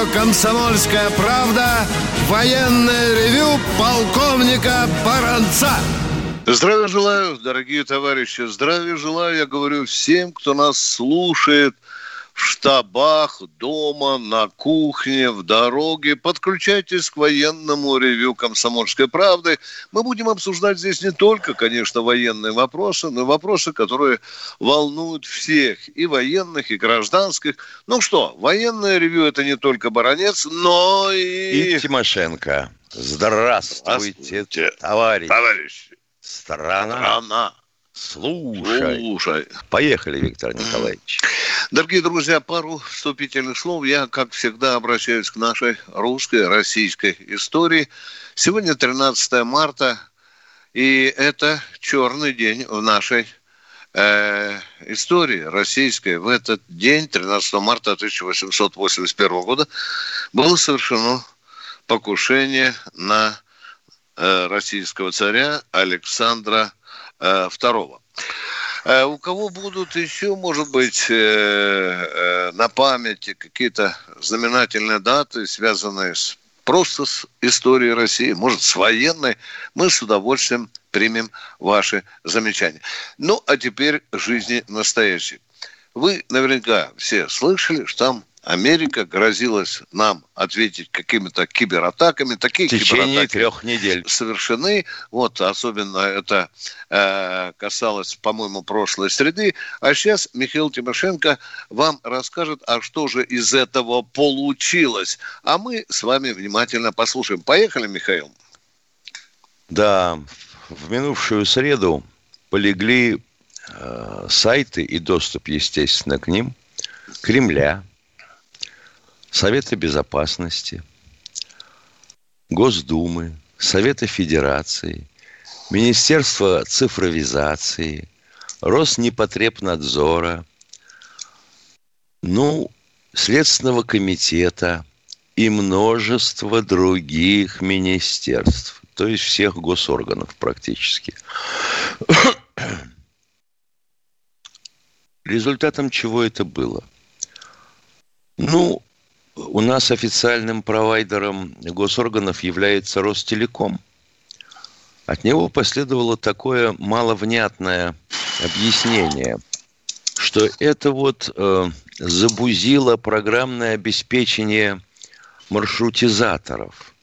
Радио «Комсомольская правда» военное ревю полковника Баранца. Здравия желаю, дорогие товарищи. Здравия желаю, я говорю всем, кто нас слушает – в штабах, дома, на кухне, в дороге. Подключайтесь к военному ревю «Комсомольской правды». Мы будем обсуждать здесь не только, конечно, военные вопросы, но и вопросы, которые волнуют всех, и военных, и гражданских. Ну что, военное ревю – это не только Баранец, но и... И Тимошенко. Здравствуйте, Здравствуйте. товарищ. Товарищи. Страна. Страна. Слушай. Слушай. Поехали, Виктор Николаевич. Дорогие друзья, пару вступительных слов. Я, как всегда, обращаюсь к нашей русской, российской истории. Сегодня 13 марта, и это черный день в нашей э, истории российской. В этот день, 13 марта 1881 года, было совершено покушение на э, российского царя Александра II. Э, у кого будут еще, может быть, э, э, на памяти какие-то знаменательные даты, связанные с просто с историей России, может, с военной, мы с удовольствием примем ваши замечания. Ну, а теперь жизни настоящей. Вы наверняка все слышали, что там Америка грозилась нам ответить какими-то кибератаками. Такие в течение трех недель. Совершены. Вот особенно это э, касалось, по-моему, прошлой среды. А сейчас Михаил Тимошенко вам расскажет, а что же из этого получилось. А мы с вами внимательно послушаем. Поехали, Михаил. Да, в минувшую среду полегли э, сайты и доступ, естественно, к ним Кремля, Совета Безопасности, Госдумы, Совета Федерации, Министерства цифровизации, Роснепотребнадзора, ну, Следственного комитета и множество других министерств, то есть всех госорганов практически. Результатом чего это было? Ну, у нас официальным провайдером госорганов является Ростелеком. От него последовало такое маловнятное объяснение, что это вот э, забузило программное обеспечение маршрутизаторов.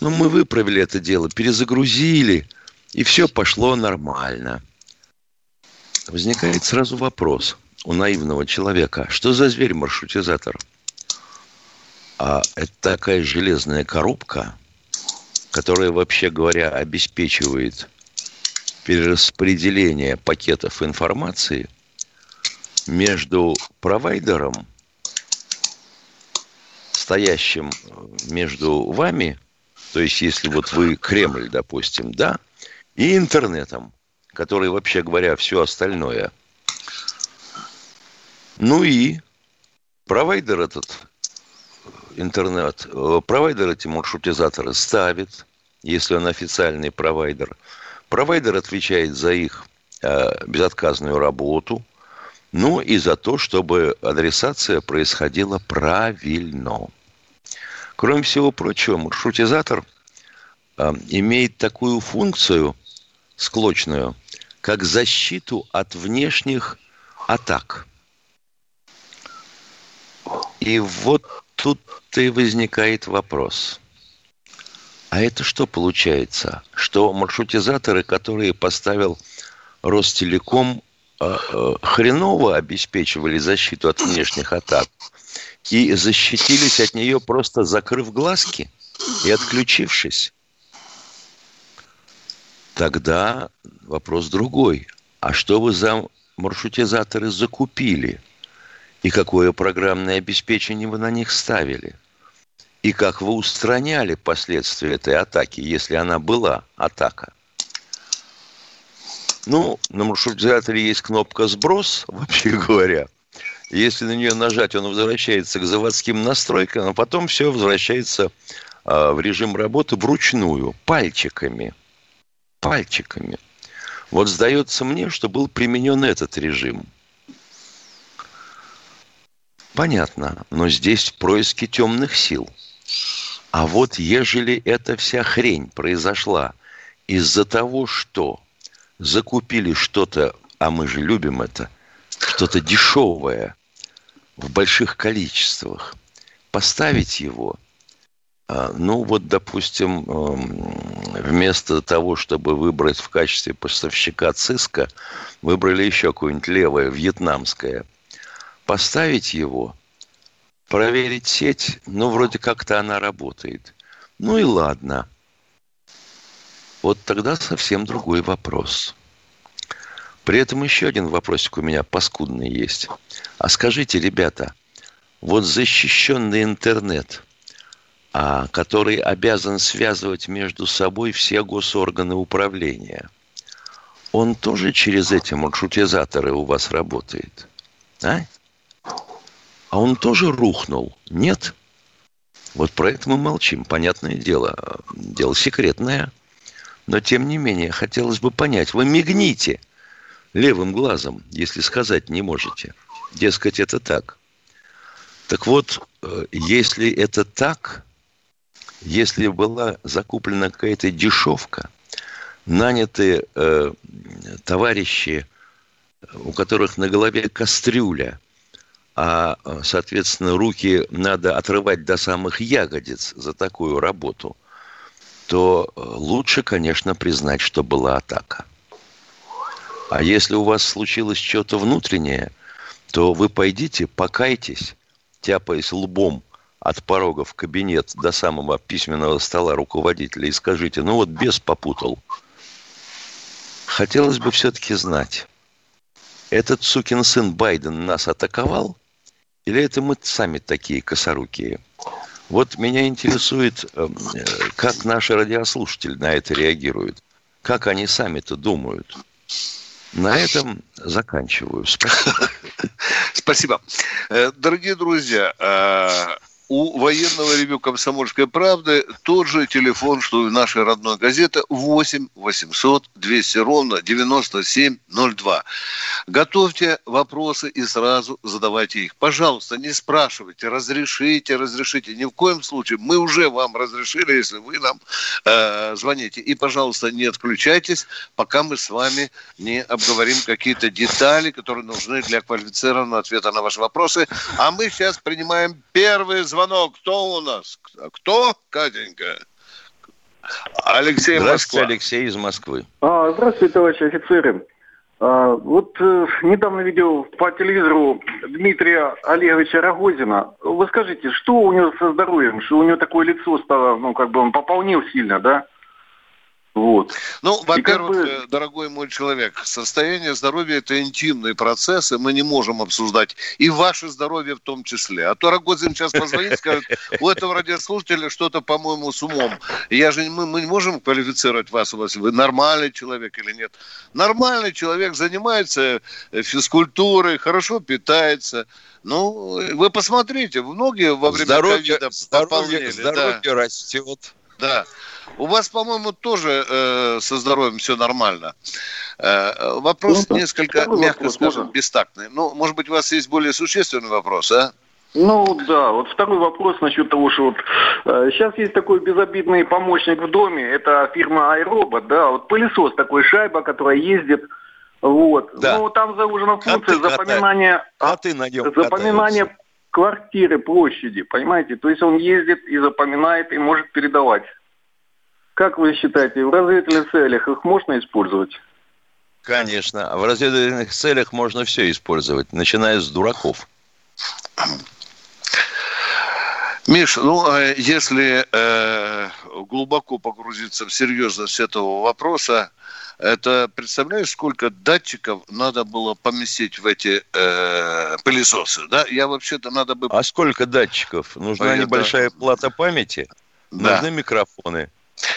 Ну, мы выправили это дело, перезагрузили, и все пошло нормально. Возникает сразу вопрос у наивного человека, что за зверь маршрутизатор – а это такая железная коробка, которая, вообще говоря, обеспечивает перераспределение пакетов информации между провайдером, стоящим между вами, то есть если вот вы Кремль, допустим, да, и интернетом, который, вообще говоря, все остальное. Ну и провайдер этот интернет, э, провайдер эти маршрутизаторы ставит, если он официальный провайдер. Провайдер отвечает за их э, безотказную работу, ну и за то, чтобы адресация происходила правильно. Кроме всего прочего, маршрутизатор э, имеет такую функцию склочную, как защиту от внешних атак. И вот тут-то и возникает вопрос. А это что получается? Что маршрутизаторы, которые поставил Ростелеком, э, э, хреново обеспечивали защиту от внешних атак и защитились от нее просто закрыв глазки и отключившись. Тогда вопрос другой. А что вы за маршрутизаторы закупили – и какое программное обеспечение вы на них ставили, и как вы устраняли последствия этой атаки, если она была атака. Ну, на маршрутизаторе есть кнопка «Сброс», вообще говоря. Если на нее нажать, он возвращается к заводским настройкам, а потом все возвращается а, в режим работы вручную, пальчиками. Пальчиками. Вот сдается мне, что был применен этот режим. Понятно, но здесь происки темных сил. А вот ежели эта вся хрень произошла из-за того, что закупили что-то, а мы же любим это, что-то дешевое в больших количествах, поставить его, а, ну вот, допустим, эм, вместо того, чтобы выбрать в качестве поставщика циска, выбрали еще какое-нибудь левое, вьетнамское. Поставить его, проверить сеть, ну, вроде как-то она работает. Ну и ладно – вот тогда совсем другой вопрос. При этом еще один вопросик у меня паскудный есть. А скажите, ребята, вот защищенный интернет, а, который обязан связывать между собой все госорганы управления, он тоже через эти маршрутизаторы у вас работает? А? А он тоже рухнул? Нет? Вот про это мы молчим, понятное дело. Дело секретное. Но, тем не менее, хотелось бы понять, вы мигните левым глазом, если сказать не можете. Дескать, это так. Так вот, э, если это так, если была закуплена какая-то дешевка, наняты э, товарищи, у которых на голове кастрюля, а, соответственно, руки надо отрывать до самых ягодиц за такую работу – то э, лучше, конечно, признать, что была атака. А если у вас случилось что-то внутреннее, то вы пойдите, покайтесь, тяпаясь лбом от порога в кабинет до самого письменного стола руководителя и скажите, ну вот бес попутал. Хотелось бы все-таки знать, этот сукин сын Байден нас атаковал, или это мы сами такие косорукие? Вот меня интересует, э, как наши радиослушатели на это реагируют. Как они сами-то думают. На этом заканчиваю. Спасибо. Спасибо. Э, дорогие друзья, э, у военного ревю «Комсомольской правды» тот же телефон, что и у нашей родной газеты 8 800 200 ровно 9702. Готовьте вопросы и сразу задавайте их. Пожалуйста, не спрашивайте, разрешите, разрешите. Ни в коем случае. Мы уже вам разрешили, если вы нам э, звоните. И, пожалуйста, не отключайтесь, пока мы с вами не обговорим какие-то детали, которые нужны для квалифицированного ответа на ваши вопросы. А мы сейчас принимаем первый звонок звонок. Кто у нас? Кто, Катенька? Алексей Здравствуйте, Москва. Алексей из Москвы. А, здравствуйте, товарищи офицеры. А, вот э, недавно видел по телевизору Дмитрия Олеговича Рогозина. Вы скажите, что у него со здоровьем? Что у него такое лицо стало, ну, как бы он пополнил сильно, да? Вот. Ну, во-первых, бы... Э, дорогой мой человек, состояние здоровья – это интимный процесс, и мы не можем обсуждать и ваше здоровье в том числе. А то Рогозин сейчас позвонит, скажет, у этого радиослушателя что-то, по-моему, с умом. Я же, мы, мы не можем квалифицировать вас, у вас вы нормальный человек или нет. Нормальный человек занимается э, физкультурой, хорошо питается. Ну, вы посмотрите, многие во время здоровье, ковида здоровье, здоровье да. растет. Да. У вас, по-моему, тоже э, со здоровьем все нормально. Э, вопрос ну, несколько, мягко вопрос, скажем, можно? бестактный. Ну, может быть, у вас есть более существенный вопрос, а? Ну да, вот второй вопрос насчет того, что вот э, сейчас есть такой безобидный помощник в доме, это фирма iRobot, да, вот пылесос такой шайба, которая ездит, вот. Да. Ну там заложена функция коты запоминания, коты на нем запоминания катаются. квартиры, площади, понимаете? То есть он ездит и запоминает и может передавать. Как вы считаете, в разведывательных целях их можно использовать? Конечно. В разведывательных целях можно все использовать, начиная с дураков. Миш, ну, а если э, глубоко погрузиться в серьезность этого вопроса, это представляешь, сколько датчиков надо было поместить в эти э, пылесосы, да? Я вообще-то надо бы... А сколько датчиков? Нужна а небольшая это... плата памяти, да. нужны микрофоны,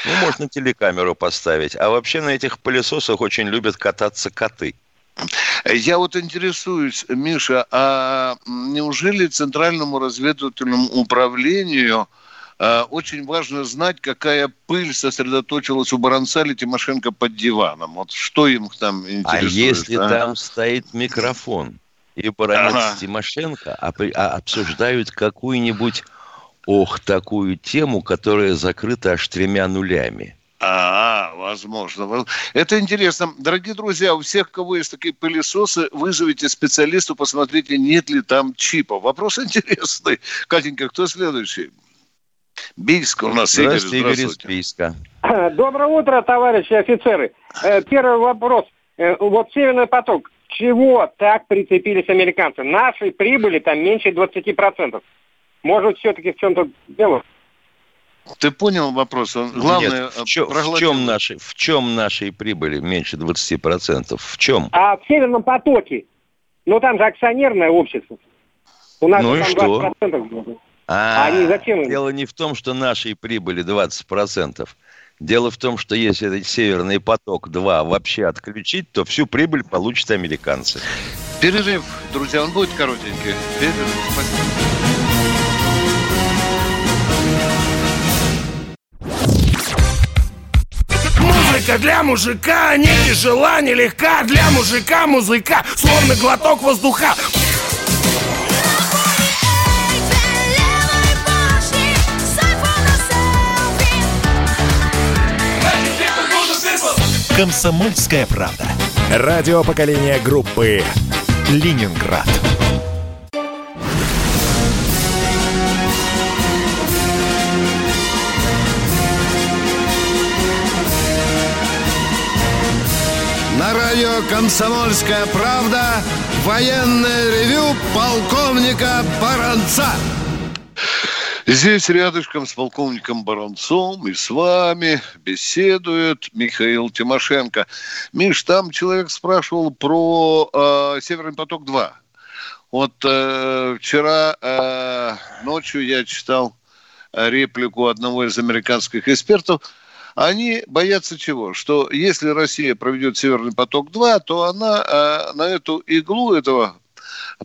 Ну, можно телекамеру поставить. А вообще на этих пылесосах очень любят кататься коты. Я вот интересуюсь, Миша, а неужели Центральному разведывательному управлению а, очень важно знать, какая пыль сосредоточилась у Баранца или Тимошенко под диваном? Вот что им там интересует? А если а? там стоит микрофон, и Баранец ага. Тимошенко обсуждают какую-нибудь, ох, такую тему, которая закрыта аж тремя нулями – а, возможно. Это интересно. Дорогие друзья, у всех, кого есть такие пылесосы, вызовите специалисту, посмотрите, нет ли там чипа. Вопрос интересный. Катенька, кто следующий? Бийск у нас. Здравствуйте, Игорь, здравствуйте. Игорь из Бийска. Доброе утро, товарищи офицеры. Э, первый вопрос. Э, вот Северный поток. Чего так прицепились американцы? Нашей прибыли там меньше 20%. Может, все-таки в чем-то дело? Ты понял вопрос? Он, главное, Нет, в, чё, в, чем наши, в чем нашей прибыли меньше 20%? В чем? А в Северном потоке. Ну, там же акционерное общество. У нас ну и что? 20%. А, а они зачем? Дело не в том, что нашей прибыли 20%. Дело в том, что если этот Северный поток-2 вообще отключить, то всю прибыль получат американцы. Перерыв, друзья, он будет коротенький. Перерыв, спасибо. Музыка для мужика не тяжела, не легка Для мужика музыка, словно глоток воздуха Комсомольская правда. Радио поколения группы Ленинград. Радио «Комсомольская правда» военное ревю полковника Баранца. Здесь рядышком с полковником Баранцом и с вами беседует Михаил Тимошенко. Миш, там человек спрашивал про э, «Северный поток-2». Вот э, вчера э, ночью я читал реплику одного из американских экспертов – они боятся чего? Что если Россия проведет Северный поток-2, то она э, на эту иглу этого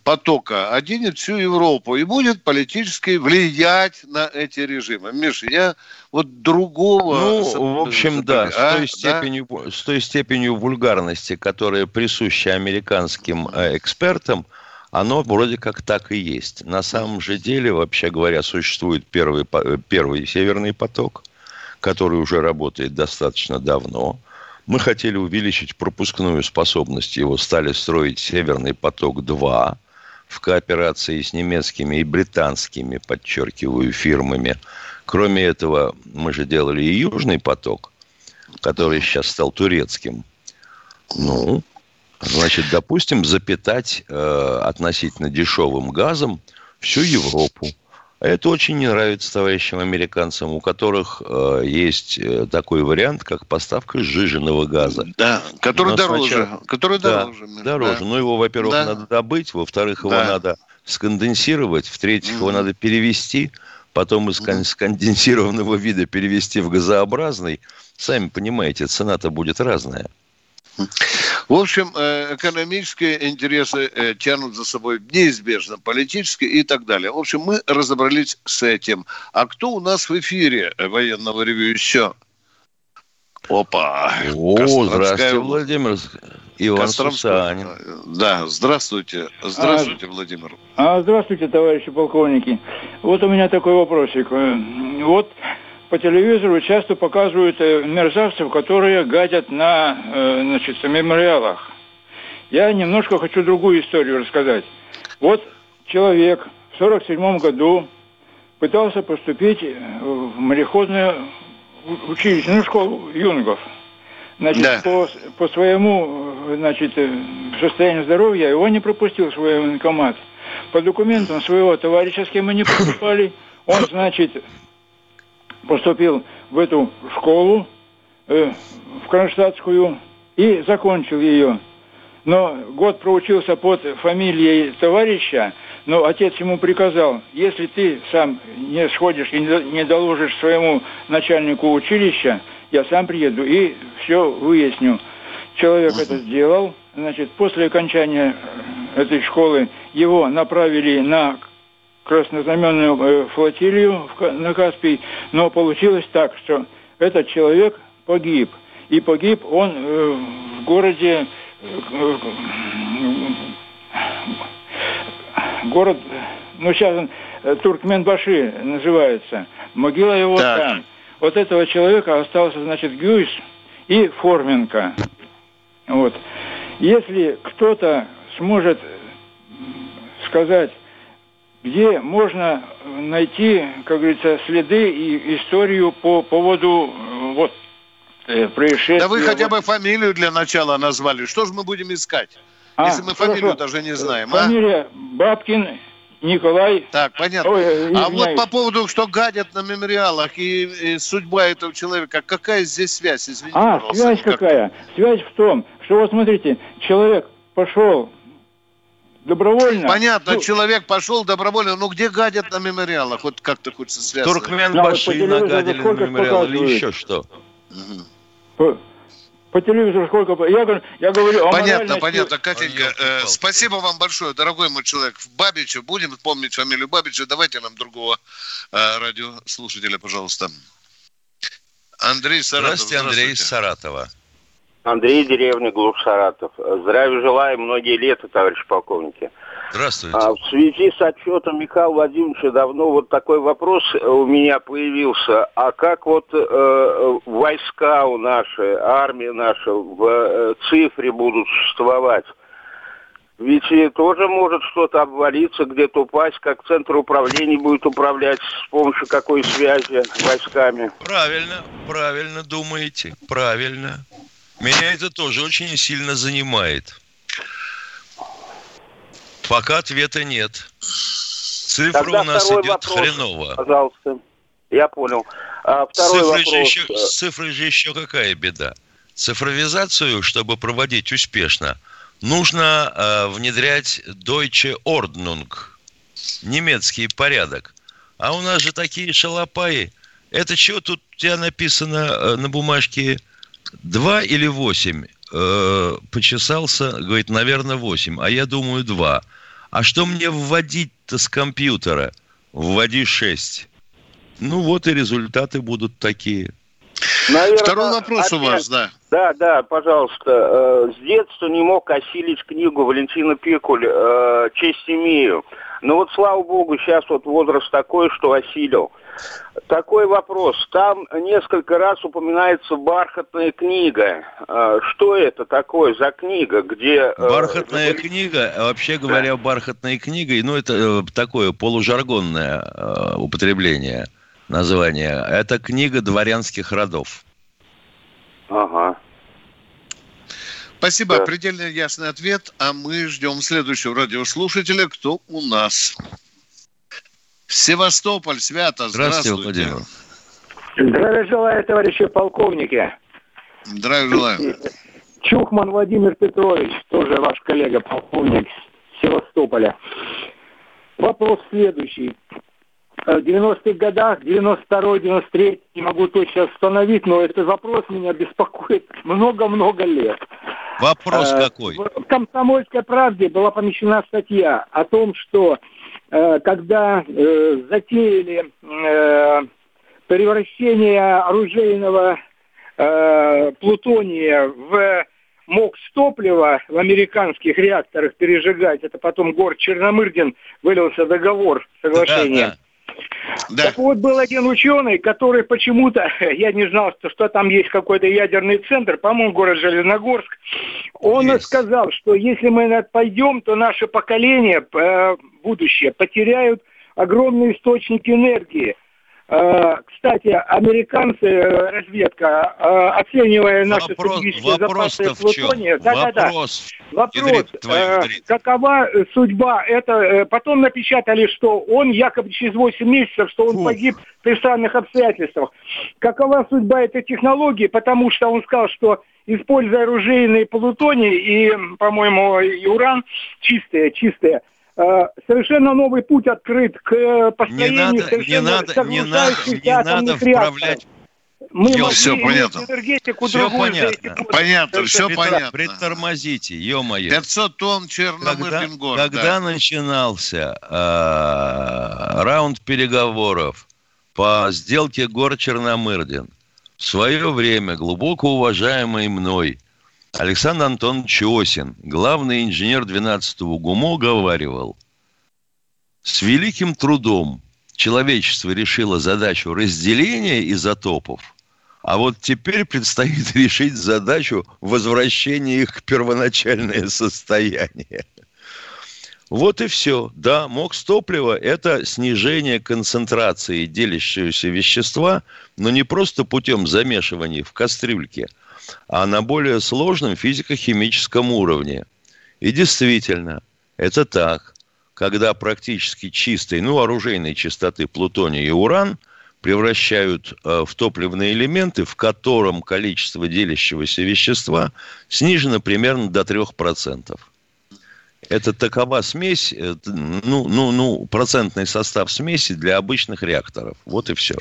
потока оденет всю Европу и будет политически влиять на эти режимы. Миша, я вот другого... Ну, в общем, да, а? с, той степенью, да? с той степенью вульгарности, которая присуща американским э, экспертам, оно вроде как так и есть. На самом же деле, вообще говоря, существует первый, э, первый Северный поток – который уже работает достаточно давно. Мы хотели увеличить пропускную способность его, стали строить «Северный поток-2» в кооперации с немецкими и британскими, подчеркиваю, фирмами. Кроме этого, мы же делали и «Южный поток», который сейчас стал турецким. Ну, значит, допустим, запитать э, относительно дешевым газом всю Европу. Это очень не нравится товарищам американцам, у которых э, есть э, такой вариант, как поставка сжиженного газа. Да, который Но дороже. Сначала... Который да, дороже. Дороже. Да. Ну, его, во-первых, да. надо добыть, во-вторых, его да. надо сконденсировать, в-третьих, mm его надо перевести, потом из mm сконденсированного вида перевести в газообразный. Сами понимаете, цена-то будет разная. В общем, э, экономические интересы э, тянут за собой неизбежно политические и так далее. В общем, мы разобрались с этим. А кто у нас в эфире военного ревю еще? Опа! О, здравствуйте, Владимир. Иван Сусанин. Да, здравствуйте. Здравствуйте, а, Владимир. А, здравствуйте, товарищи полковники. Вот у меня такой вопросик. Э, вот по телевизору часто показывают э, мерзавцев, которые гадят на э, значит, мемориалах. Я немножко хочу другую историю рассказать. Вот человек в 1947 году пытался поступить в мореходное училище, ну, школу юнгов. Значит, да. по, по своему значит, состоянию здоровья его не пропустил в свой военкомат. По документам своего товарища, с кем мы не поступали, он, значит, поступил в эту школу, э, в Кронштадтскую, и закончил ее. но год проучился под фамилией товарища, но отец ему приказал, если ты сам не сходишь и не доложишь своему начальнику училища, я сам приеду и все выясню. Человек это сделал. Значит, после окончания этой школы его направили на краснознаменную э, флотилию на Каспий, но получилось так, что этот человек погиб. И погиб он э, в городе э, город, ну сейчас он Туркменбаши называется. Могила его так. там. Вот этого человека остался, значит, Гюйс и Форменко. Вот. Если кто-то сможет сказать, где можно найти, как говорится, следы и историю по поводу э, вот э, происшествия. Да вы хотя бы фамилию для начала назвали. Что же мы будем искать, а, если мы хорошо. фамилию даже не знаем? А? Фамилия а? Бабкин Николай. Так, понятно. Ой, а вот по поводу, что гадят на мемориалах и, и судьба этого человека, какая здесь связь? Извините, а, пожалуйста. связь какая? Связь в том, что вот смотрите, человек пошел добровольно. Понятно, ну, человек пошел добровольно, но где гадят на мемориалах? Вот как-то хочется связать. Туркмен да, Баши вот нагадили на мемориал или еще что? Угу. По, телевизору сколько... Я, я говорю Понятно, понятно, Катенька. Э, спасибо вам большое, дорогой мой человек. Бабича, будем помнить фамилию Бабича. Давайте нам другого э, радиослушателя, пожалуйста. Андрей Саратов. Здравствуйте, Андрей из Саратова. Андрей, деревня Глуш, Саратов. Здравия желаю, многие лета, товарищ полковники. Здравствуйте. А, в связи с отчетом Михаила Владимировича давно вот такой вопрос у меня появился. А как вот э, войска у наши, армия наша в э, цифре будут существовать? Ведь тоже может что-то обвалиться, где-то упасть, как центр управления будет управлять с помощью какой связи войсками. Правильно, правильно думаете, правильно. Меня это тоже очень сильно занимает. Пока ответа нет. Цифра Тогда у нас идет вопрос, хреново. Пожалуйста. Я понял. А второй цифры, вопрос. Же еще, с цифрой же еще какая беда? Цифровизацию, чтобы проводить успешно, нужно э, внедрять Deutsche Ordnung, немецкий порядок. А у нас же такие шалопаи. Это что тут у тебя написано э, на бумажке Два или восемь? Э, почесался, говорит, наверное, восемь. А я думаю, два. А что мне вводить-то с компьютера? Вводи шесть. Ну вот и результаты будут такие. Наверное, Второй вопрос опять, у вас, да. Да, да, пожалуйста. Э, с детства не мог осилить книгу Валентина Пикуль э, «Честь имею». Но вот, слава богу, сейчас вот возраст такой, что осилил. Такой вопрос. Там несколько раз упоминается бархатная книга. А, что это такое за книга, где... Э, бархатная э, книга, вообще говоря, да. бархатная книга, ну это э, такое полужаргонное э, употребление названия. Это книга дворянских родов. Ага. Спасибо, да. предельно ясный ответ. А мы ждем следующего радиослушателя. Кто у нас? Севастополь, Свято, здравствуйте. Здравствуйте, Владимир. Здравия желаю, товарищи полковники. Здравия желаю. Чухман Владимир Петрович, тоже ваш коллега, полковник Севастополя. Вопрос следующий. В 90-х годах, 92-93, не могу точно установить, но этот вопрос меня беспокоит много-много лет. Вопрос э, какой? В «Комсомольской правде» была помещена статья о том, что Э, когда э, затеяли э, превращение оружейного плутония в МОКС топлива в американских реакторах пережигать, это потом Гор Черномырдин вылился договор, соглашение. Да, да. Так вот, был один ученый, который почему-то, я не знал, что, что там есть какой-то ядерный центр, по-моему, город Железногорск, он есть. сказал, что если мы пойдем, то наше поколение, э, будущее, потеряют огромные источники энергии. Э, кстати, американцы, э, разведка, оценивая наши вопрос, стратегические запасы плутония, да, да, да. Вопрос, ядрит, твою, э, какова судьба? Это э, потом напечатали, что он якобы через 8 месяцев, что он Фу. погиб при странных обстоятельствах. Какова судьба этой технологии? Потому что он сказал, что используя оружейные полутони и, по-моему, и уран чистые, чистые, э, совершенно новый путь открыт к построению не надо, не надо, не надо, не надо вправлять мы Ё, все понятно. все понятно. Понятно, все Притор, понятно. Притормозите, ё-моё. 500 тонн Черномырдин когда, Когда начинался э, раунд переговоров по сделке гор Черномырдин, в свое время глубоко уважаемый мной Александр Антонович Осин, главный инженер 12-го ГУМО, говаривал, с великим трудом человечество решило задачу разделения изотопов, а вот теперь предстоит решить задачу возвращения их к первоначальное состояние. Вот и все. Да, МОКС топлива – это снижение концентрации делящегося вещества, но не просто путем замешивания в кастрюльке, а на более сложном физико-химическом уровне. И действительно, это так когда практически чистой, ну, оружейной чистоты плутоний и уран превращают э, в топливные элементы, в котором количество делящегося вещества снижено примерно до 3%. Это такова смесь, э, ну, ну, ну, процентный состав смеси для обычных реакторов. Вот и все.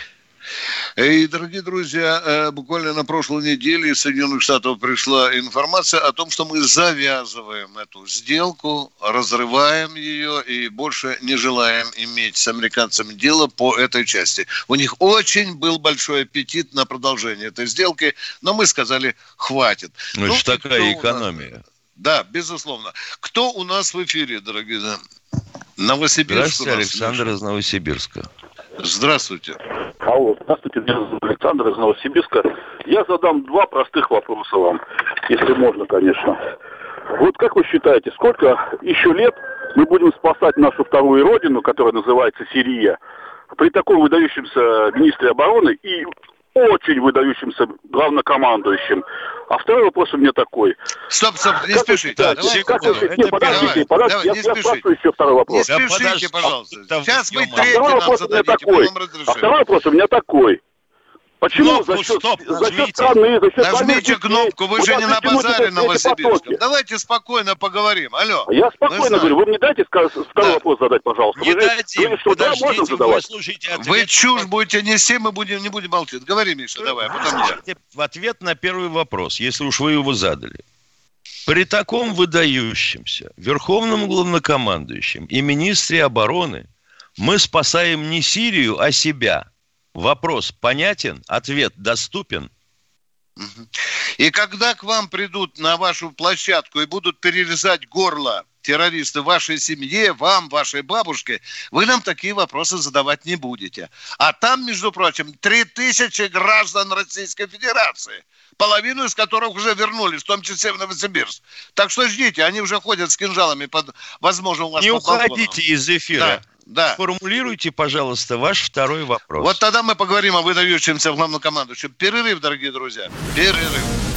И, дорогие друзья, э, буквально на прошлой неделе из Соединенных Штатов пришла информация о том, что мы завязываем эту сделку, разрываем ее и больше не желаем иметь с американцами дело по этой части. У них очень был большой аппетит на продолжение этой сделки, но мы сказали, хватит. Ну, ну такая экономия. Да, безусловно. Кто у нас в эфире, дорогие? Новосибирск. Здравствуйте, Александр из Новосибирска. Здравствуйте. Алло, здравствуйте, меня зовут Александр из Новосибирска. Я задам два простых вопроса вам, если можно, конечно. Вот как вы считаете, сколько еще лет мы будем спасать нашу вторую родину, которая называется Сирия, при таком выдающемся министре обороны и очень выдающимся главнокомандующим. А второй вопрос у меня такой. Стоп, стоп, не как спешите. Да, давай, как вы, не, подождите, подождите, я, я спрашиваю еще второй вопрос. Не спешите, да, пожалуйста. Сейчас вы третий нам зададите, потом разрешим. А второй вопрос у меня такой. Почему кнопку, за счет, стоп, за счет страны, за счет Нажмите кнопку, вы же не на базаре Новосибирском. Давайте спокойно поговорим. Алло. Я спокойно говорю, вы мне дайте второй да. вопрос задать, пожалуйста. Не вы дайте, говорите, что да, можно задавать. Вы, слушайте ответ. вы чушь будете нести, мы будем, не будем молчать. Говори, Миша, давай, а потом я. В ответ на первый вопрос, если уж вы его задали. При таком выдающемся верховном главнокомандующем и министре обороны мы спасаем не Сирию, а себя – Вопрос понятен, ответ доступен. И когда к вам придут на вашу площадку и будут перерезать горло террористы вашей семье, вам, вашей бабушке, вы нам такие вопросы задавать не будете. А там, между прочим, 3000 граждан Российской Федерации, половину из которых уже вернулись, в том числе в Новосибирск. Так что ждите, они уже ходят с кинжалами, под, возможно, у вас Не уходите из эфира. Да. Да. Формулируйте, пожалуйста, ваш второй вопрос. Вот тогда мы поговорим о выдающемся главнокомандующем. Перерыв, дорогие друзья. Перерыв.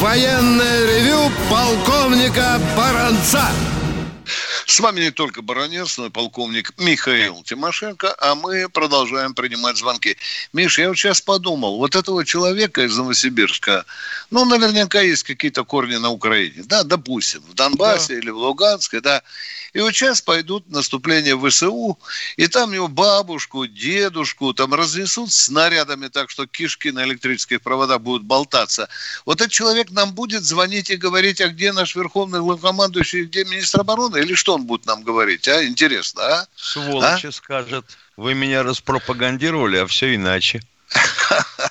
военное ревю полковника Баранца. С вами не только баронец, но и полковник Михаил Тимошенко, а мы продолжаем принимать звонки. Миш, я вот сейчас подумал, вот этого человека из Новосибирска, ну, наверняка есть какие-то корни на Украине, да, допустим, в Донбассе да. или в Луганске, да, и вот сейчас пойдут наступление ВСУ, и там его бабушку, дедушку там разнесут снарядами так, что кишки на электрических проводах будут болтаться. Вот этот человек нам будет звонить и говорить, а где наш верховный главнокомандующий, где министр обороны, или что он будет нам говорить, а? Интересно, а? Сволочь а? скажет, вы меня распропагандировали, а все иначе.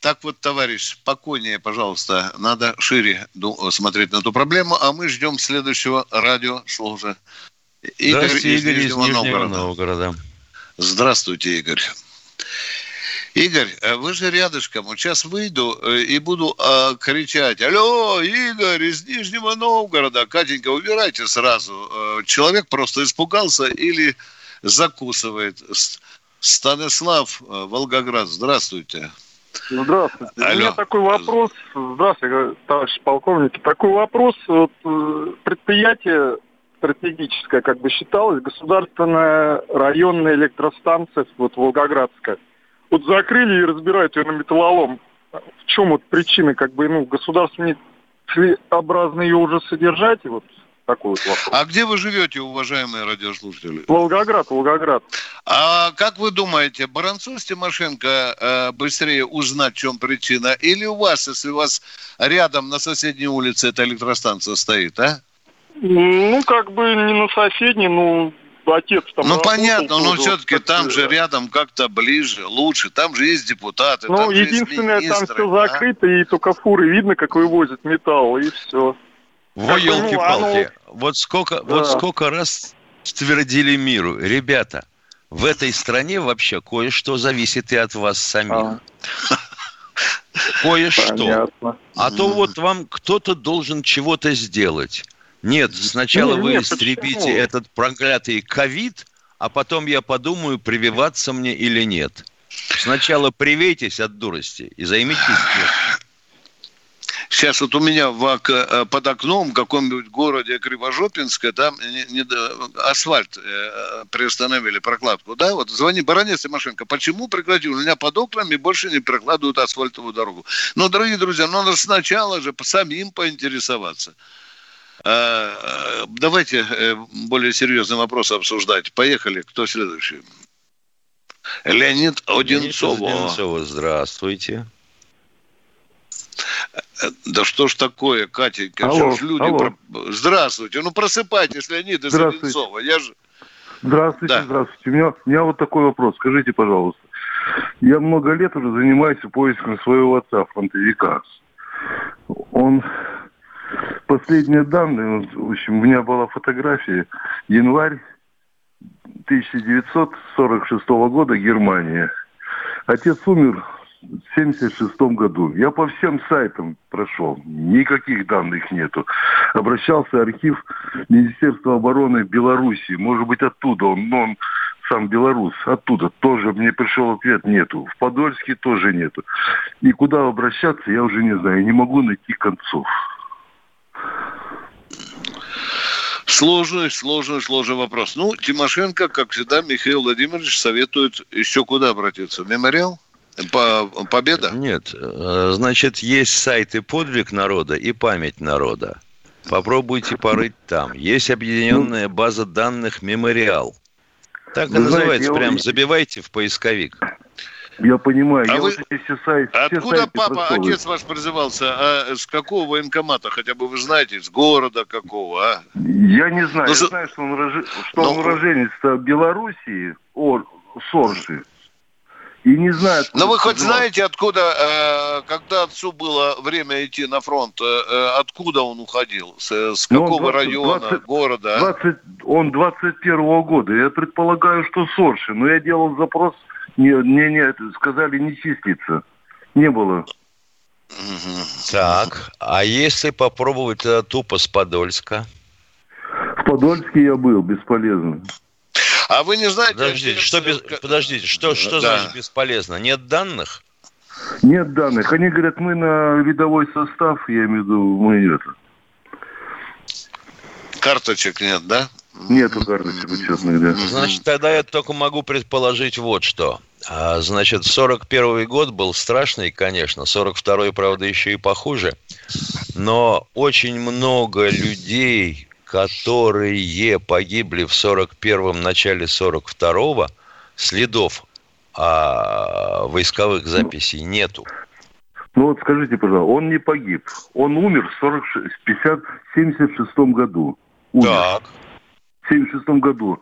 Так вот, товарищ, спокойнее, пожалуйста. Надо шире смотреть на эту проблему, а мы ждем следующего радиослужа. Игорь, Здравствуйте, из Игорь из Нижнего, Нижнего Новгорода. Новгорода. Здравствуйте, Игорь. Игорь, э, вы же рядышком. Сейчас выйду э, и буду э, кричать. Алло, Игорь из Нижнего Новгорода. Катенька, убирайте сразу. Э, человек просто испугался или закусывает. Станислав, э, Волгоград, здравствуйте. Здравствуйте. Алло. У меня такой вопрос. Здравствуйте, товарищ полковник. Такой вопрос. Вот, э, предприятие стратегическое, как бы считалось, государственная районная электростанция, вот Волгоградская. Вот закрыли и разбирают ее на металлолом. В чем вот причина, как бы, ну, государство не целеобразно ее уже содержать, и вот такой вот вопрос. А где вы живете, уважаемые радиослушатели? Волгоград, Волгоград. А как вы думаете, Баранцов с Тимошенко э, быстрее узнать, в чем причина? Или у вас, если у вас рядом на соседней улице эта электростанция стоит, а? Ну, как бы не на соседней, ну, отец там Ну, понятно, но все-таки там же рядом как-то ближе, лучше. Там же есть депутаты, Ну, единственное, там все а? закрыто, и только фуры видно, как вывозят металл, и все. Во, елки-палки. Ну, вот сколько, да. вот сколько раз твердили миру. Ребята, в этой стране вообще кое-что зависит и от вас самих. А. Кое-что. А то вот вам кто-то должен чего-то сделать. Нет, сначала нет, вы нет, истребите почему? этот проклятый ковид, а потом я подумаю, прививаться мне или нет. Сначала привейтесь от дурости и займитесь тем. Сейчас вот у меня в, э, под окном в каком-нибудь городе Кривожопинска там не, не, асфальт э, приостановили, прокладку, да? Вот звони Баранец Тимошенко, почему прекратили? У меня под окнами больше не прокладывают асфальтовую дорогу. Но, дорогие друзья, ну, надо сначала же самим поинтересоваться. А, давайте э, более серьезный вопрос обсуждать. Поехали. Кто следующий? Леонид Одинцов. Леонид Одинцов, здравствуйте. Да что ж такое, Катенька, алло, ж люди... Алло. Здравствуйте, ну просыпайтесь, Леонид из Одинцова. Я же... Здравствуйте, да. здравствуйте. У меня, у меня вот такой вопрос. Скажите, пожалуйста, я много лет уже занимаюсь поиском своего отца, фронтовика. Он... Последние данные, в общем, у меня была фотография, январь 1946 года, Германия. Отец умер 76 году. Я по всем сайтам прошел, никаких данных нету. Обращался в архив Министерства обороны Беларуси, может быть оттуда, он, но он сам белорус, оттуда тоже мне пришел ответ нету. В Подольске тоже нету. И куда обращаться, я уже не знаю, не могу найти концов. Сложный, сложный, сложный вопрос. Ну, Тимошенко, как всегда, Михаил Владимирович советует еще куда обратиться? Мемориал? По, победа? Нет. Э, значит, есть сайты «Подвиг народа» и «Память народа». Попробуйте порыть там. Есть объединенная ну, база данных «Мемориал». Так и называется. Знаете, Прям я... забивайте в поисковик. Я понимаю. А я вы... вот эти все сайты, Откуда сайты папа, просовываю. отец ваш призывался? А с какого военкомата? Хотя бы вы знаете, с города какого, а? Я не знаю. Ну, я знаю, что он, рож... что Но... он уроженец Белоруссии, о, Соржи. И не знаю. Но вы хоть знаете, откуда, э, когда отцу было время идти на фронт, э, э откуда он уходил? С, с ну, какого 20, района, 20, города? 20, а? он 21 года. Я предполагаю, что Сорши. Но я делал запрос, не, не, не, сказали не числиться. Не было. Так, а если попробовать тупо с Подольска? В Подольске я был, бесполезно. А вы не знаете... Подождите, что, без... Подождите, что, что да. значит бесполезно? Нет данных? Нет данных. Они говорят, мы на видовой состав, я имею в виду, мы это... Карточек нет, да? Нету карточек учетных, да. Значит, тогда я только могу предположить вот что. А, значит, 41 год был страшный, конечно, 42-й, правда, еще и похуже. Но очень много людей, которые погибли в 41-м, начале 42-го, следов а, войсковых записей нету. Ну вот скажите, пожалуйста, он не погиб. Он умер в 46, 50, 76 году. Умер. Так. В 76 году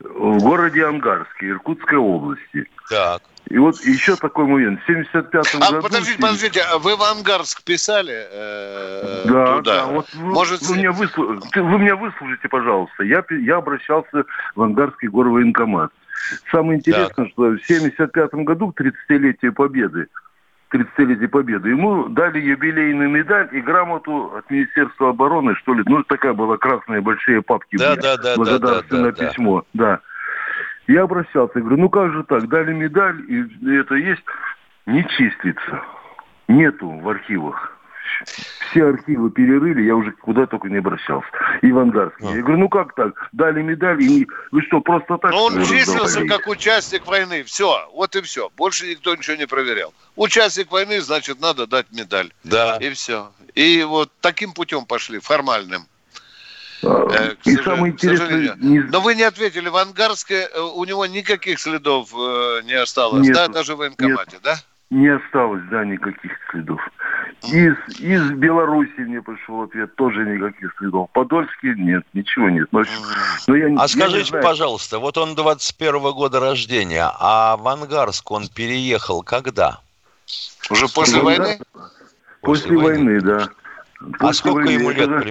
в городе Ангарске, Иркутской области. Так. И вот еще такой момент. В 75-м а, году... Подождите, подождите, а вы в Ангарск писали э, да, туда? Да, вот вы, Может... вы, меня выслу... вы меня выслушайте, пожалуйста. Я, я обращался в Ангарский горвоенкомат. Самое интересное, так. что в 75 году, к 30-летию Победы, 30-летие Победы. Ему дали юбилейную медаль и грамоту от Министерства обороны, что ли. Ну, такая была красная, большие папки. Да, да, да, благодарственное да, да, письмо. Да. Я обращался, говорю, ну как же так, дали медаль, и это есть, не числится. Нету в архивах. Все архивы перерыли, я уже куда только не обращался. Ивангарский. А. Я говорю, ну как так? Дали медаль, и вы что, просто так? Ну он числился как участник войны. Все, вот и все. Больше никто ничего не проверял. Участник войны, значит, надо дать медаль. Да. И все. И вот таким путем пошли, формальным. Э, и самое интересное... Не... Но вы не ответили, в Ангарске э, у него никаких следов э, не осталось, нет, да, даже в военкомате, нет. да? Не осталось, да, никаких следов. Из, из Беларуси мне пришел ответ, тоже никаких следов. Подольский нет, ничего нет. Но, но я, а я скажите, пожалуйста, вот он 21 -го года рождения, а в Ангарск он переехал когда? Уже после войны? После, после войны, войны, да. А после а сколько войны, ему лет? Когда...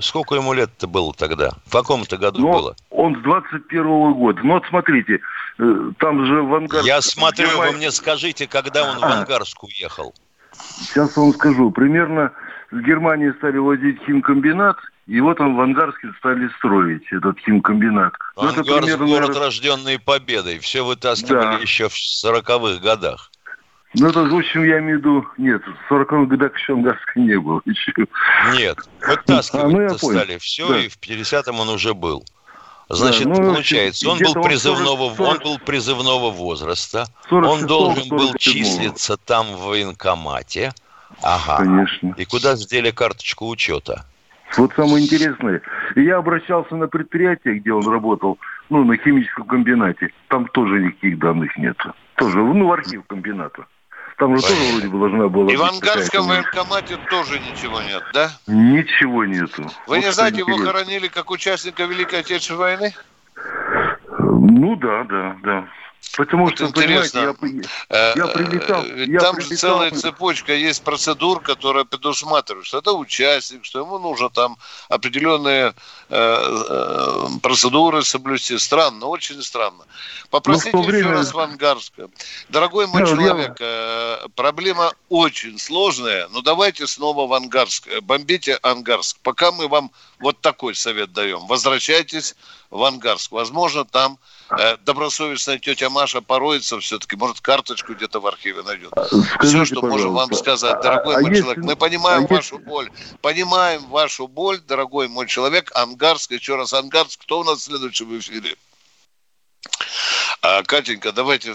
Сколько ему лет-то было тогда? В каком-то году Но было? Он с 21 года. Ну вот смотрите, э, там же в Ангарске... Я смотрю, вы мне скажите, когда он в Ангарск уехал. Сейчас вам скажу. Примерно с Германии стали возить химкомбинат, и вот он в Ангарске стали строить этот химкомбинат. Ну, Ангарск ну, примерно, город, рожденный победой. Все вытаскивали да. еще в 40-х годах. Ну, это, в общем, я имею в виду... Нет, в 40-х годах еще Ангарска не было еще. Нет, вытаскивать-то а, ну, стали все, да. и в 50-м он уже был. Значит, да, ну, получается, он был, призывного, 40, он был призывного возраста, 46, он должен был числиться там в военкомате. Ага. Конечно. И куда сделали карточку учета? Вот самое интересное. Я обращался на предприятие, где он работал, ну, на химическом комбинате. Там тоже никаких данных нет. Тоже, ну, в архив комбината. Там же тоже вроде бы должна была И в Ангарском военкомате тоже ничего нет, да? Ничего нету. Вы вот не знаете, его хоронили как участника Великой Отечественной войны? Ну да, да, да. Потому вот что, интересно, понимаете, я, я э, прилетал... Я там прилетал... же целая цепочка есть процедур, которая предусматривает, что это участник, что ему нужно там определенные э, э, процедуры соблюсти. Странно, очень странно. Попросите ну, время... еще раз в Ангарска. Дорогой мой да, человек, я... э, проблема очень сложная, но давайте снова в Ангарск. Бомбите Ангарск. Пока мы вам вот такой совет даем. Возвращайтесь в Ангарск. Возможно, там э, добросовестная тетя Маша пороется все-таки, может, карточку где-то в архиве найдет. А, скажите, Все, что можем вам сказать, дорогой а, мой а человек. Если... Мы понимаем а вашу если... боль. Понимаем вашу боль, дорогой мой человек. Ангарск, еще раз Ангарск. Кто у нас в эфире? А, Катенька, давайте...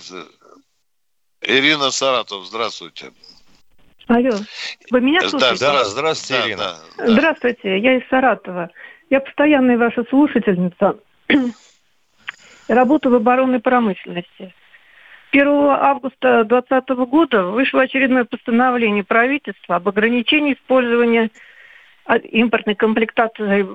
Ирина Саратов, здравствуйте. Алло, вы меня слушаете? Да, да здравствуйте, да, Ирина. Да, да. Здравствуйте, я из Саратова. Я постоянная ваша слушательница. Работаю в оборонной промышленности. 1 августа 2020 года вышло очередное постановление правительства об ограничении использования а, импортной комплектации,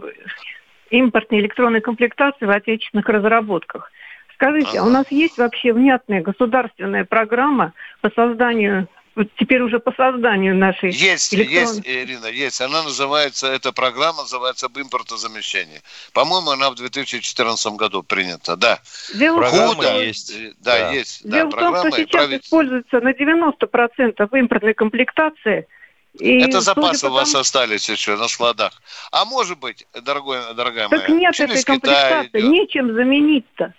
импортной электронной комплектации в отечественных разработках. Скажите, а у нас есть вообще внятная государственная программа по созданию вот теперь уже по созданию нашей Есть, электрон... есть, Ирина, есть. Она называется, эта программа называется об импортозамещении. По-моему, она в 2014 году принята, да. Дело программа том, есть. Да, да, есть. Дело да, в том, что сейчас используется на 90% импортной комплектации. И это запасы у вас остались еще на складах. А может быть, дорогой, дорогая так моя, нет этой комплектации, нечем заменить-то.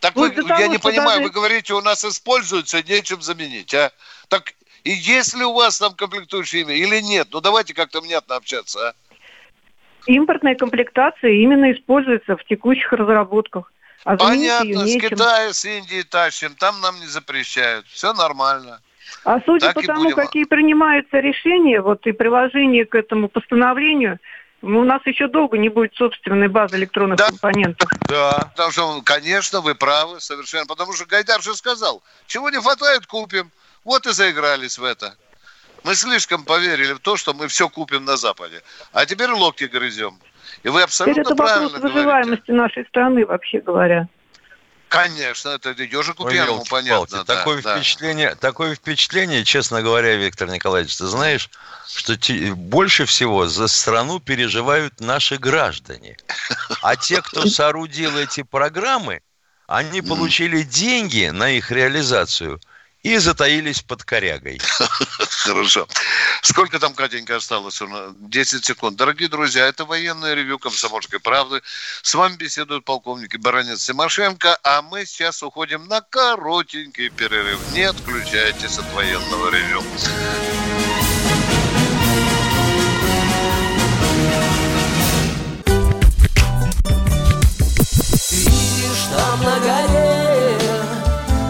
Так вы, я того, не понимаю, даже... вы говорите, у нас используется, нечем заменить, а? Так и есть ли у вас там комплектующие или нет? Ну давайте как-то внятно общаться, а? Импортная комплектация именно используется в текущих разработках. А Понятно, с Китая, с Индии тащим, там нам не запрещают. Все нормально. А судя так по тому, будем... какие принимаются решения, вот и приложение к этому постановлению, у нас еще долго не будет собственной базы электронных да. компонентов. Да, потому что, конечно, вы правы совершенно. Потому что Гайдар же сказал, чего не хватает, купим. Вот и заигрались в это. Мы слишком поверили в то, что мы все купим на Западе. А теперь локти грызем. И вы абсолютно Теперь это правильно вопрос выживаемости говорите. нашей страны, вообще говоря. Конечно, это ежику пьяному понятно. Да, такое, да. Впечатление, такое впечатление, честно говоря, Виктор Николаевич, ты знаешь, что те, больше всего за страну переживают наши граждане. А те, кто соорудил эти программы, они получили деньги на их реализацию – и затаились под корягой. Хорошо. Сколько там, Катенька, осталось? 10 секунд. Дорогие друзья, это военное ревю «Комсомольской правды». С вами беседует полковник и баронец Тимошенко, а мы сейчас уходим на коротенький перерыв. Не отключайтесь от военного ревю.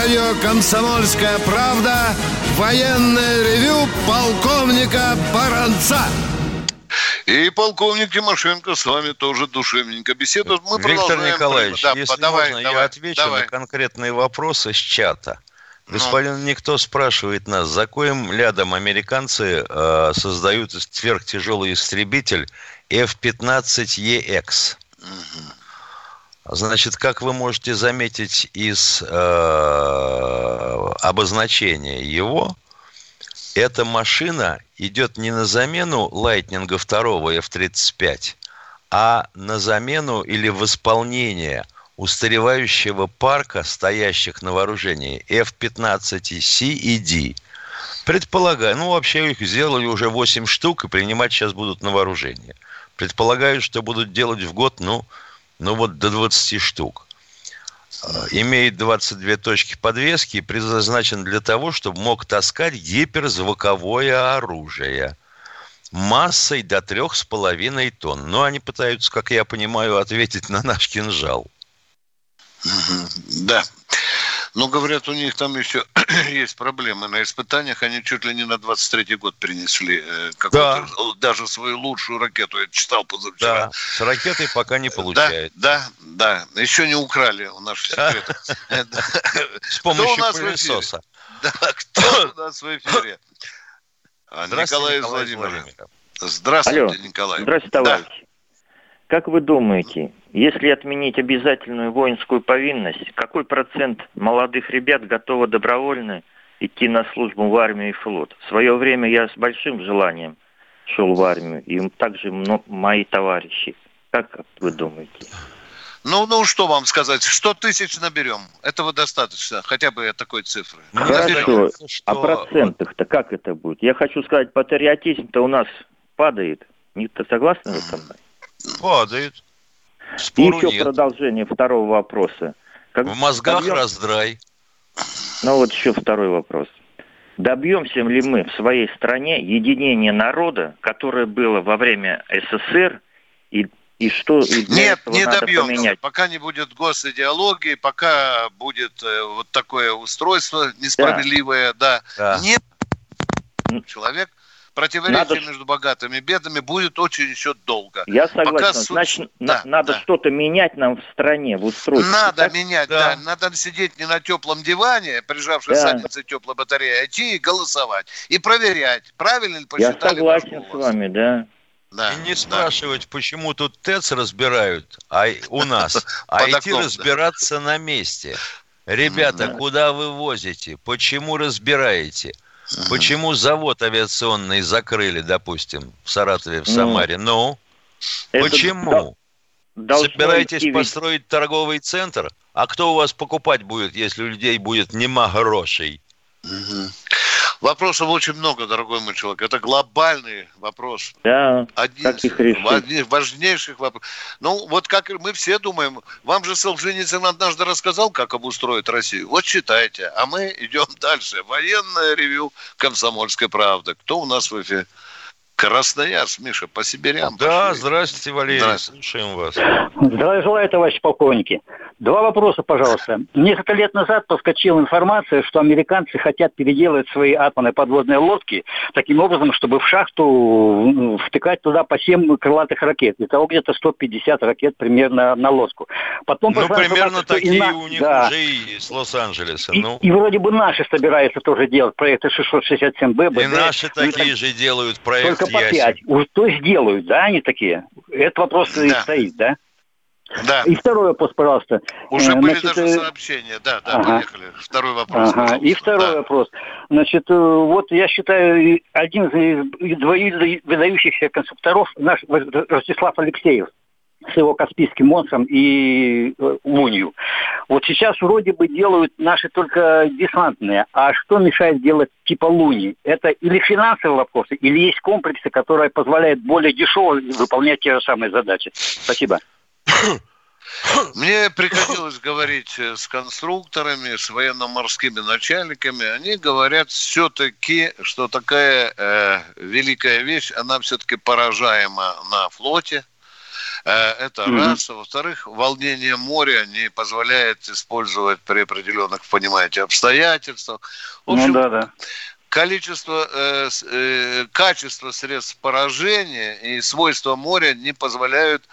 Радио «Комсомольская правда» военное ревю полковника Баранца. И полковник Тимошенко с вами тоже душевненько беседует. Мы Виктор Николаевич, да, если давай, можно, давай, я отвечу давай. на конкретные вопросы с чата. Ну. Господин Никто спрашивает нас, за коим рядом американцы э, создают сверхтяжелый истребитель F-15EX. Значит, как вы можете заметить из э, обозначения его, эта машина идет не на замену Лайтнинга 2 F-35, а на замену или в исполнение устаревающего парка, стоящих на вооружении F-15C и D. Предполагаю, ну вообще их сделали уже 8 штук и принимать сейчас будут на вооружение. Предполагаю, что будут делать в год, ну, ну вот до 20 штук. Э, Имеет 22 точки подвески и предназначен для того, чтобы мог таскать гиперзвуковое оружие массой до 3,5 тонн. Но они пытаются, как я понимаю, ответить на наш кинжал. Да. Но говорят, у них там еще есть проблемы. На испытаниях они чуть ли не на 23-й год принесли э, какую-то, даже свою лучшую ракету. Я читал позавчера. Да, с ракетой пока не получается. Да, да, да. Еще не украли у наших секретов. С помощью пылесоса. Да, кто у нас в эфире? А, Николай Владимирович. Здравствуйте, Николай. Здравствуйте, товарищ. Как вы думаете, если отменить обязательную воинскую повинность, какой процент молодых ребят готовы добровольно идти на службу в армию и флот? В свое время я с большим желанием шел в армию, и также мои товарищи. Как вы думаете? Ну, ну, что вам сказать? 100 тысяч наберем. Этого достаточно, хотя бы такой цифры. Хорошо. А процентах-то как это будет? Я хочу сказать, патриотизм-то у нас падает. Не ты согласны вы со мной? Падает. Спору и еще нет. продолжение второго вопроса. Как в мозгах добьем... раздрай. Ну вот еще второй вопрос. Добьемся ли мы в своей стране единения народа, которое было во время СССР, и, и что и Нет, не добьемся. Пока не будет госидеологии, пока будет э, вот такое устройство несправедливое, да. да. да. Нет, человек противоречие надо... между богатыми и бедными будет очень еще долго. Я согласен. Пока Значит, да, надо да. что-то менять нам в стране, в устройстве. Надо так? менять, да. да. Надо сидеть не на теплом диване, прижавшись да. задницей теплой батареи, а идти и голосовать. И проверять, правильно ли посчитали Я согласен с вами, да. Да, и не да. спрашивать, почему тут ТЭЦ разбирают, а у нас, а идти разбираться на месте. Ребята, куда вы возите? Почему разбираете? Почему завод авиационный закрыли, допустим, в Саратове, в Самаре? Ну, почему? Собираетесь построить торговый центр, А кто у вас покупать будет, если у людей будет нема грошей? Угу. Вопросов очень много, дорогой мой человек. Это глобальный вопрос. Да, один, как их Один из важнейших вопросов. Ну, вот как мы все думаем, вам же Солженицын однажды рассказал, как обустроить Россию. Вот читайте. А мы идем дальше. Военное ревю «Комсомольской правды». Кто у нас в эфире? Красноярск, Миша, по сибирям. Да, пошли. здравствуйте, Валерий, здравствуйте. слушаем вас. Здравия желаю, товарищи полковники. Два вопроса, пожалуйста. Несколько лет назад проскочила информация, что американцы хотят переделать свои атомные подводные лодки таким образом, чтобы в шахту втыкать туда по 7 крылатых ракет. Итого где-то 150 ракет примерно на лодку. Потом ну, примерно такие на... у них да. уже и с Лос-Анджелеса. И, ну. и вроде бы наши собираются тоже делать проекты 667Б. И наши такие так... же делают проект Только по 5. Уже, то есть делают, да, они такие? Этот вопрос да. и стоит, да? Да. И второй вопрос, пожалуйста. Уже Значит, были даже э, сообщения, да, да, ага. поехали. Второй вопрос. Ага. И второй да. вопрос. Значит, э, вот я считаю, один из двоих выдающихся конструкторов, наш Ростислав Алексеев, с его Каспийским монстром и э, Лунью. Вот сейчас вроде бы делают наши только десантные, а что мешает делать типа Луни? Это или финансовые вопросы, или есть комплексы, которые позволяют более дешево выполнять те же самые задачи? Спасибо. Мне приходилось говорить э, с конструкторами, с военно-морскими начальниками. Они говорят все-таки, что такая э, великая вещь, она все-таки поражаема на флоте. Э, это mm-hmm. раз. Во-вторых, волнение моря не позволяет использовать при определенных, понимаете, обстоятельствах. В общем, ну, да, да количество, э, э, качество средств поражения и свойства моря не позволяют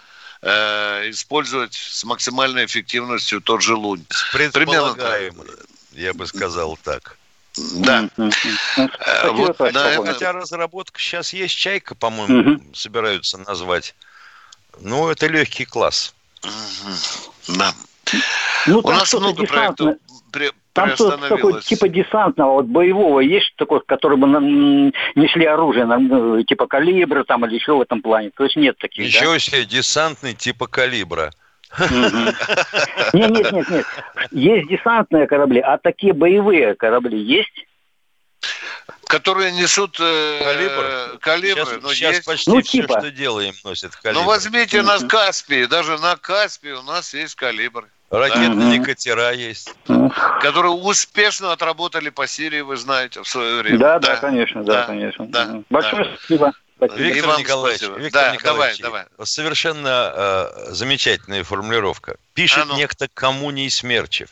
э, использовать с максимальной эффективностью тот же лунь. Примерно я бы сказал так. Да. Э, вот, да хотя разработка сейчас есть «Чайка», по-моему, собираются назвать. Ну, это легкий класс. Да. Ну, У нас много проектов там что-то такое типа десантного, вот боевого есть такой, который бы несли оружие, ну, типа калибра там или еще в этом плане. То есть нет таких. Еще да? себе десантный типа калибра. Нет, нет, нет, нет. Есть десантные корабли, а такие боевые корабли есть? Которые несут э, калибр. калибры. Сейчас, но сейчас есть... почти ну, все, типа. что делаем, носит калибр. Ну, возьмите на Каспии. Даже на Каспии у нас есть калибры. Ракетные да. катера есть. Которые успешно отработали по Сирии, вы знаете, в свое время. Да, да, да конечно, да, да конечно. Да, Большое да. спасибо. Виктор Николаевич, Виктор да, Николаевич, давай, давай. совершенно э, замечательная формулировка. Пишет а ну. некто Коммуний Смерчев.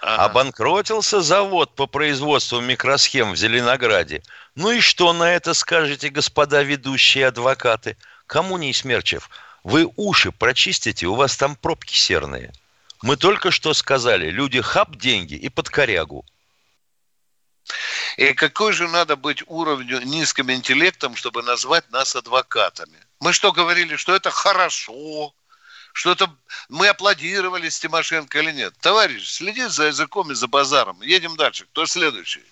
Ага. Обанкротился завод по производству микросхем в Зеленограде. Ну и что на это скажете, господа ведущие адвокаты? Коммуний Смерчев, вы уши прочистите, у вас там пробки серные. Мы только что сказали, люди хап деньги и под корягу. И какой же надо быть уровню низким интеллектом, чтобы назвать нас адвокатами? Мы что говорили, что это хорошо, что это мы аплодировали с Тимошенко или нет? Товарищ, следи за языком и за базаром. Едем дальше. Кто следующий?